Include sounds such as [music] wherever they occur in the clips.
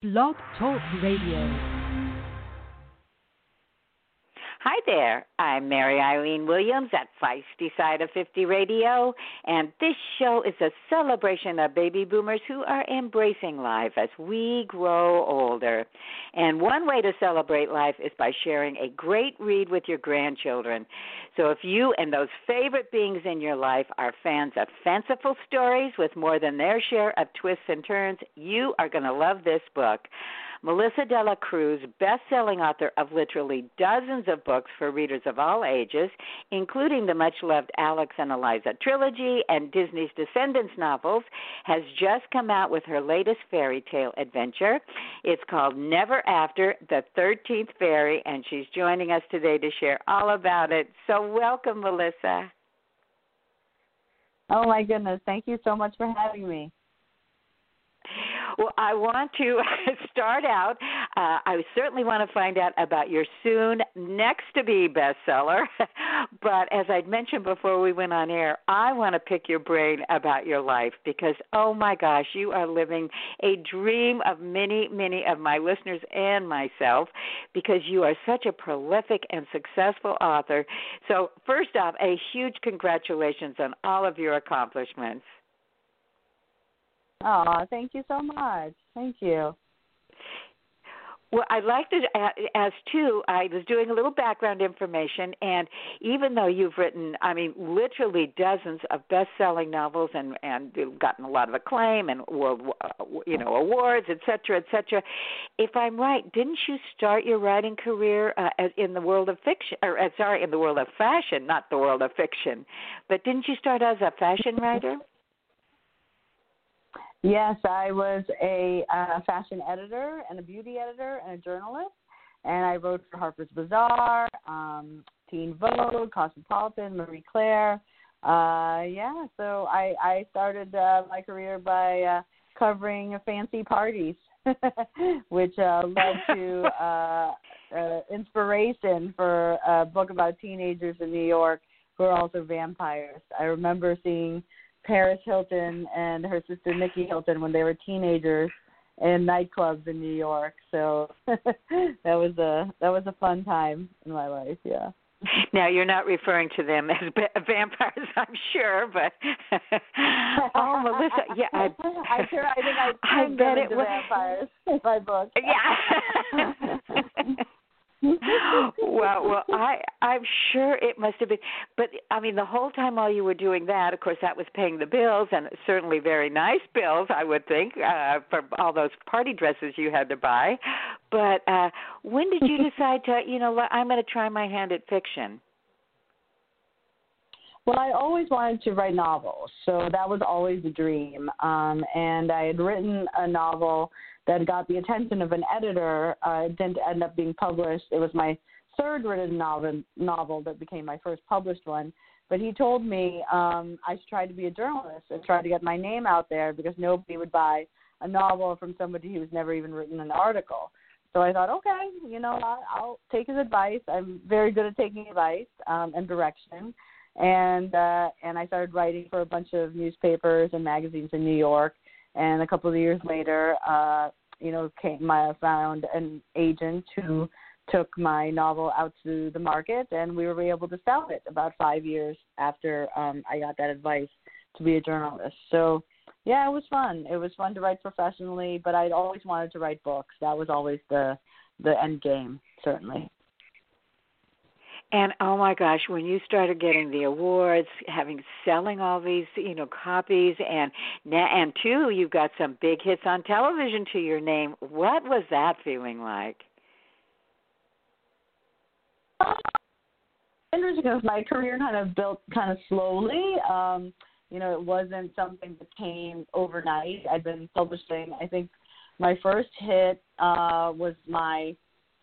Blog Talk Radio. Hi there. I'm Mary Eileen Williams at Feisty Side of 50 Radio, and this show is a celebration of baby boomers who are embracing life as we grow older. And one way to celebrate life is by sharing a great read with your grandchildren. So if you and those favorite beings in your life are fans of fanciful stories with more than their share of twists and turns, you are going to love this book. Melissa De La Cruz, best selling author of literally dozens of books for readers of all ages, including the much loved Alex and Eliza trilogy and Disney's Descendants novels, has just come out with her latest fairy tale adventure. It's called Never After the 13th Fairy, and she's joining us today to share all about it. So, welcome, Melissa. Oh, my goodness. Thank you so much for having me. Well, I want to [laughs] start out. Uh, I certainly want to find out about your soon next to be bestseller. [laughs] but as I'd mentioned before we went on air, I want to pick your brain about your life because, oh my gosh, you are living a dream of many, many of my listeners and myself because you are such a prolific and successful author. So, first off, a huge congratulations on all of your accomplishments. Oh, thank you so much. Thank you. Well, I'd like to ask too. I was doing a little background information, and even though you've written, I mean, literally dozens of best-selling novels, and and gotten a lot of acclaim and world, you know, awards, et cetera, et cetera. If I'm right, didn't you start your writing career uh, in the world of fiction, or uh, sorry, in the world of fashion, not the world of fiction, but didn't you start as a fashion writer? Yes, I was a uh, fashion editor and a beauty editor and a journalist, and I wrote for Harper's Bazaar, um, Teen Vogue, Cosmopolitan, Marie Claire. Uh, yeah, so I I started uh, my career by uh, covering fancy parties, [laughs] which uh, led to uh, uh, inspiration for a book about teenagers in New York who are also vampires. I remember seeing Paris Hilton and her sister Nikki Hilton when they were teenagers in nightclubs in New York. So [laughs] that was a that was a fun time in my life. Yeah. Now you're not referring to them as vampires, I'm sure, but [laughs] oh, Melissa, yeah, I, [laughs] I sure I think I, I bet it was vampires in my book. Yeah. Well, well, I I'm sure it must have been, but I mean, the whole time while you were doing that, of course, that was paying the bills, and certainly very nice bills, I would think, uh, for all those party dresses you had to buy. But uh when did you [laughs] decide to, you know, I'm going to try my hand at fiction? Well, I always wanted to write novels, so that was always a dream. Um, and I had written a novel that got the attention of an editor. Uh, it didn't end up being published. It was my third written novel, novel that became my first published one. But he told me um, I should try to be a journalist and try to get my name out there because nobody would buy a novel from somebody who's never even written an article. So I thought, okay, you know, I'll, I'll take his advice. I'm very good at taking advice um, and direction, and uh, and I started writing for a bunch of newspapers and magazines in New York. And a couple of years later, uh, you know, came I found an agent who took my novel out to the market, and we were able to sell it about five years after um, I got that advice to be a journalist. So, yeah, it was fun. It was fun to write professionally, but I'd always wanted to write books. That was always the the end game, certainly. And oh my gosh, when you started getting the awards, having selling all these, you know, copies and and two, you've got some big hits on television to your name. What was that feeling like? Interesting because my career kind of built kind of slowly. Um, you know, it wasn't something that came overnight. I'd been publishing. I think my first hit uh, was my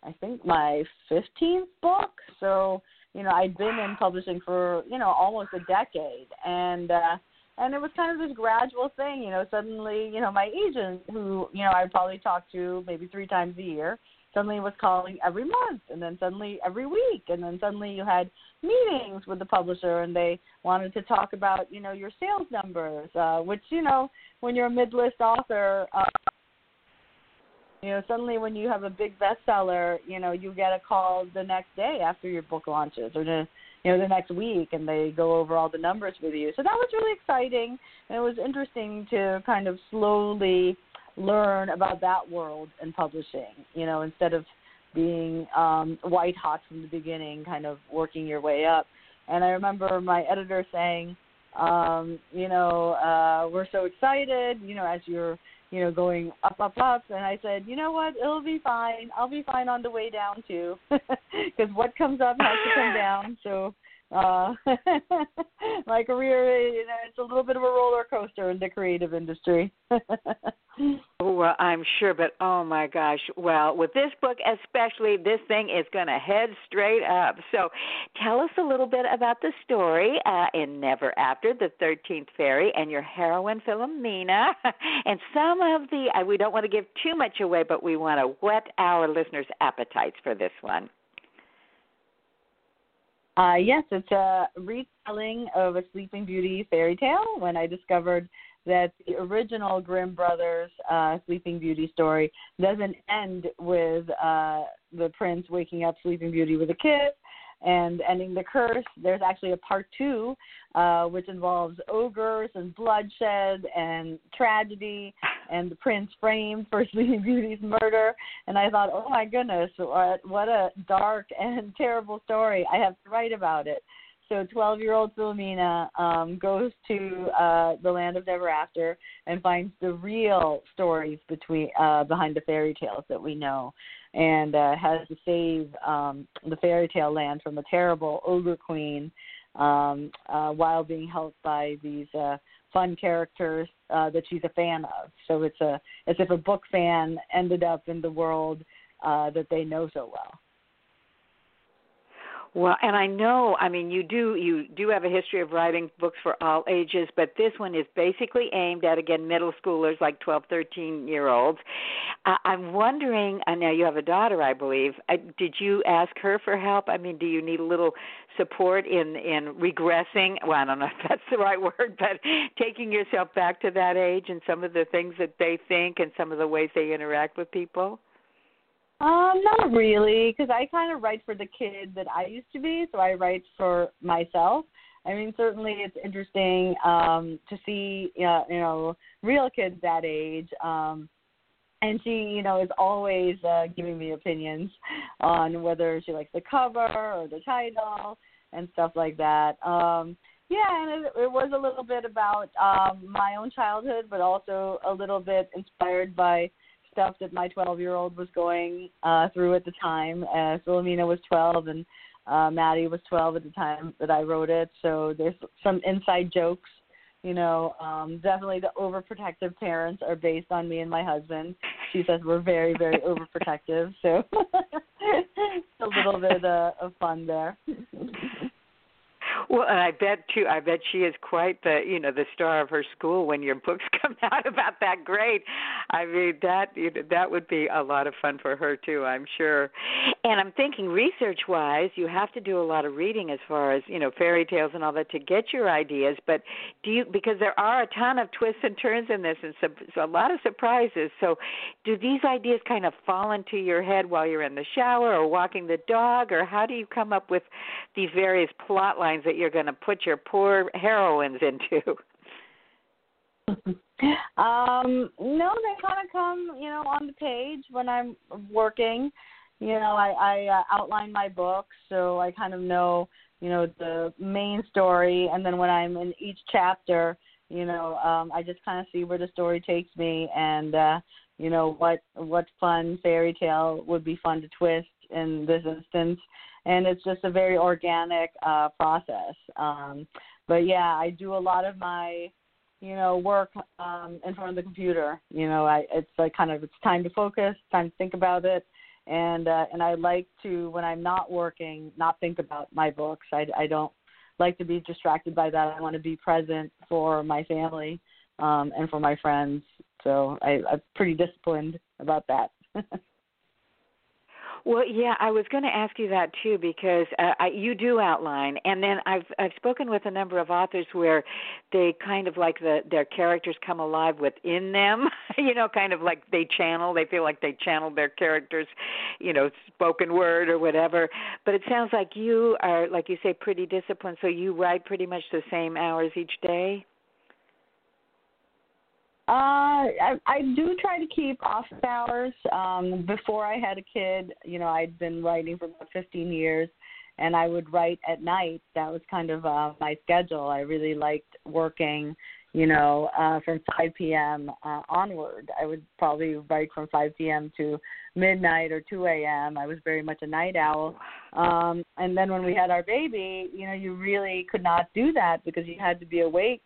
I think my 15th book. So, you know, I'd been in publishing for, you know, almost a decade and uh and it was kind of this gradual thing, you know, suddenly, you know, my agent who, you know, I probably talked to maybe 3 times a year, suddenly was calling every month and then suddenly every week and then suddenly you had meetings with the publisher and they wanted to talk about, you know, your sales numbers, uh which, you know, when you're a mid-list author, uh you know, suddenly when you have a big bestseller, you know, you get a call the next day after your book launches, or the you know the next week, and they go over all the numbers with you. So that was really exciting, and it was interesting to kind of slowly learn about that world in publishing. You know, instead of being um, white hot from the beginning, kind of working your way up. And I remember my editor saying, um, you know, uh, we're so excited, you know, as you're, you know, going up, up, up. And I said, you know what, it'll be fine. I'll be fine on the way down too, [laughs] because what comes up has to come down. So uh, [laughs] my career, you know, it's a little bit of a roller coaster in the creative industry. [laughs] well, I'm sure, but oh my gosh. Well, with this book especially, this thing is going to head straight up. So tell us a little bit about the story uh, in Never After, the 13th Fairy, and your heroine, Philomena, [laughs] and some of the, uh, we don't want to give too much away, but we want to whet our listeners' appetites for this one. Uh, yes, it's a retelling of a Sleeping Beauty fairy tale. When I discovered that the original Grimm brothers uh, Sleeping Beauty story doesn't end with uh, the prince waking up Sleeping Beauty with a kiss and ending the curse. There's actually a part two, uh, which involves ogres and bloodshed and tragedy, and the prince framed for [laughs] Sleeping Beauty's murder. And I thought, oh my goodness, what what a dark and [laughs] terrible story! I have to write about it. So 12 year old Philomena um, goes to uh, the land of never after and finds the real stories between uh, behind the fairy tales that we know and uh, has to save um, the fairy tale land from a terrible ogre queen um, uh, while being helped by these uh, fun characters uh, that she's a fan of. So it's a as if a book fan ended up in the world uh, that they know so well. Well, and I know, I mean, you do you do have a history of writing books for all ages, but this one is basically aimed at again middle schoolers, like twelve, thirteen year olds. Uh, I'm wondering. Uh, now you have a daughter, I believe. Uh, did you ask her for help? I mean, do you need a little support in in regressing? Well, I don't know if [laughs] that's the right word, but taking yourself back to that age and some of the things that they think and some of the ways they interact with people. Um, not really, because I kind of write for the kid that I used to be, so I write for myself. I mean, certainly it's interesting um, to see, uh, you know, real kids that age. Um, and she, you know, is always uh, giving me opinions on whether she likes the cover or the title and stuff like that. Um, yeah, and it, it was a little bit about um, my own childhood, but also a little bit inspired by stuff that my 12 year old was going uh, through at the time. Uh, Philomena was 12 and uh, Maddie was 12 at the time that I wrote it. So there's some inside jokes. You know, um, definitely the overprotective parents are based on me and my husband. She says we're very, very [laughs] overprotective. So [laughs] a little bit uh, of fun there. [laughs] Well, and I bet too. I bet she is quite the you know the star of her school when your books [laughs] come out about that grade. I mean that you know, that would be a lot of fun for her too. I'm sure. And I'm thinking research wise, you have to do a lot of reading as far as you know fairy tales and all that to get your ideas. But do you because there are a ton of twists and turns in this and so, so a lot of surprises. So do these ideas kind of fall into your head while you're in the shower or walking the dog, or how do you come up with these various plot lines that you're going to put your poor heroines into? [laughs] [laughs] um, no, they kind of come, you know, on the page when I'm working. You know, I, I uh, outline my book, so I kind of know, you know, the main story, and then when I'm in each chapter, you know, um, I just kind of see where the story takes me, and uh, you know, what what fun fairy tale would be fun to twist in this instance, and it's just a very organic uh, process. Um, but yeah, I do a lot of my you know work um, in front of the computer. You know, I it's like kind of it's time to focus, time to think about it, and uh, and I like to when I'm not working, not think about my books. I I don't like to be distracted by that. I want to be present for my family um, and for my friends. So I, I'm pretty disciplined about that. [laughs] Well, yeah, I was going to ask you that too because uh, I, you do outline, and then I've I've spoken with a number of authors where they kind of like the their characters come alive within them, [laughs] you know, kind of like they channel. They feel like they channel their characters, you know, spoken word or whatever. But it sounds like you are, like you say, pretty disciplined. So you write pretty much the same hours each day. Uh, I, I do try to keep office hours. Um, before I had a kid, you know, I'd been writing for about 15 years, and I would write at night. That was kind of uh, my schedule. I really liked working, you know, uh, from 5 p.m. Uh, onward. I would probably write from 5 p.m. to midnight or 2 a.m. I was very much a night owl. Um, and then when we had our baby, you know, you really could not do that because you had to be awake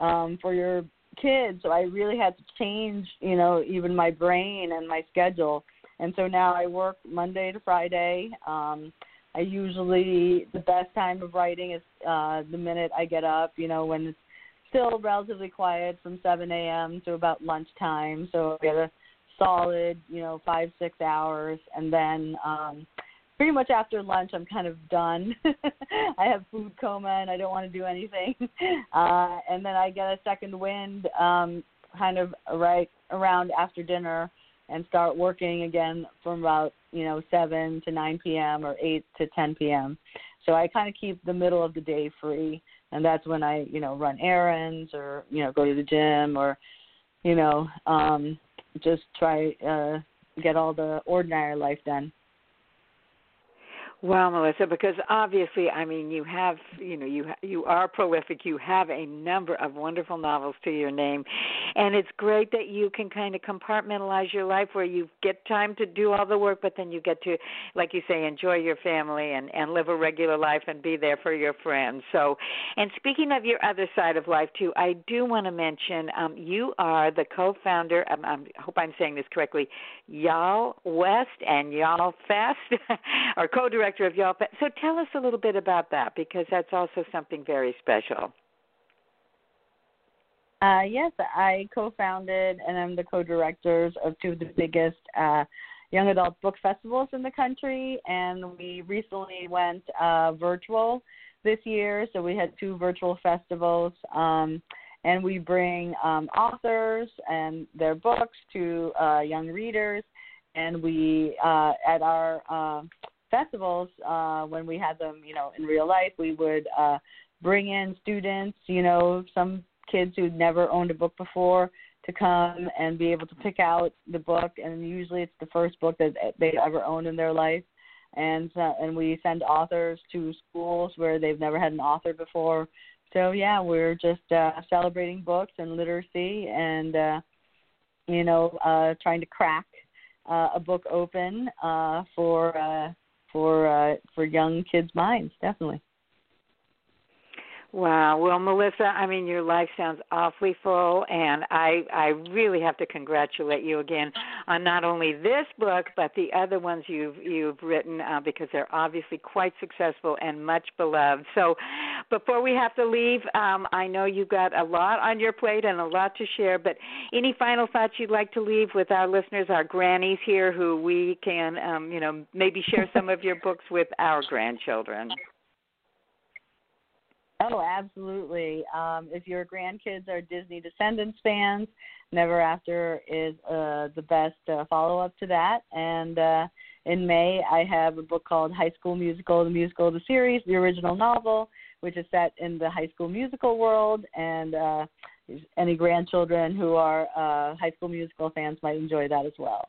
um, for your kids, so I really had to change, you know, even my brain and my schedule. And so now I work Monday to Friday. Um, I usually the best time of writing is uh, the minute I get up, you know, when it's still relatively quiet from 7 a.m. to about lunchtime. So I get a solid, you know, five six hours, and then um, pretty much after lunch I'm kind of done. [laughs] I have food coma and I don't want to do anything. [laughs] Uh and then I get a second wind um kind of right around after dinner and start working again from about, you know, 7 to 9 p.m. or 8 to 10 p.m. So I kind of keep the middle of the day free and that's when I, you know, run errands or, you know, go to the gym or you know, um just try uh get all the ordinary life done. Well, Melissa, because obviously, I mean, you have, you know, you you are prolific. You have a number of wonderful novels to your name, and it's great that you can kind of compartmentalize your life where you get time to do all the work, but then you get to, like you say, enjoy your family and and live a regular life and be there for your friends. So, and speaking of your other side of life too, I do want to mention um, you are the co-founder. Um, I hope I'm saying this correctly. YALLWEST and Y'all Fest, [laughs] or co-director of Y'all. So tell us a little bit about that because that's also something very special. Uh, yes, I co-founded and I'm the co-directors of two of the biggest uh, young adult book festivals in the country, and we recently went uh, virtual this year. So we had two virtual festivals, um, and we bring um, authors and their books to uh, young readers. And we uh, at our uh, festivals, uh, when we had them, you know, in real life, we would uh, bring in students, you know, some kids who'd never owned a book before to come and be able to pick out the book, and usually it's the first book that they've ever owned in their life. And uh, and we send authors to schools where they've never had an author before. So yeah, we're just uh, celebrating books and literacy, and uh, you know, uh, trying to crack uh, a book open uh, for uh, for uh, for young kids' minds, definitely. Wow. Well, Melissa, I mean, your life sounds awfully full, and I I really have to congratulate you again on not only this book but the other ones you've you've written uh, because they're obviously quite successful and much beloved. So, before we have to leave, um, I know you've got a lot on your plate and a lot to share. But any final thoughts you'd like to leave with our listeners, our grannies here, who we can, um, you know, maybe share some of your books with our grandchildren. Oh, absolutely. Um, if your grandkids are Disney Descendants fans, Never After is uh, the best uh, follow up to that. And uh, in May, I have a book called High School Musical, the musical the series, the original novel, which is set in the High School Musical world. And uh, any grandchildren who are uh, High School Musical fans might enjoy that as well.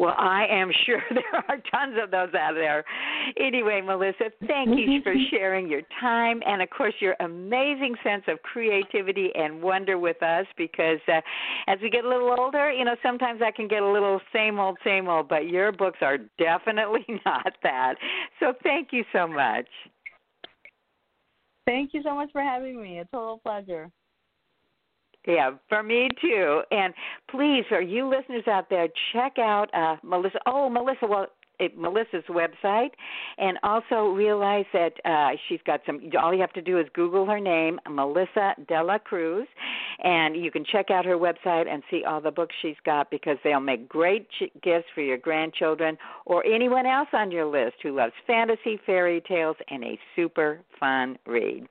Well, I am [laughs] sure there are tons of those out there. Anyway, Melissa, thank you for sharing your time and, of course, your amazing sense of creativity and wonder with us because uh, as we get a little older, you know, sometimes I can get a little same old, same old, but your books are [laughs] definitely not that. So thank you so much. Thank you so much for having me. A total pleasure. Yeah, for me too. And please, for you listeners out there, check out uh, Melissa. Oh, Melissa, well, Melissa's website, and also realize that uh, she's got some. All you have to do is Google her name, Melissa De La Cruz, and you can check out her website and see all the books she's got because they'll make great gifts for your grandchildren or anyone else on your list who loves fantasy, fairy tales, and a super fun read.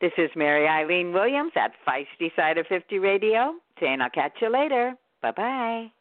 This is Mary Eileen Williams at Feisty Side of 50 Radio, saying I'll catch you later. Bye bye.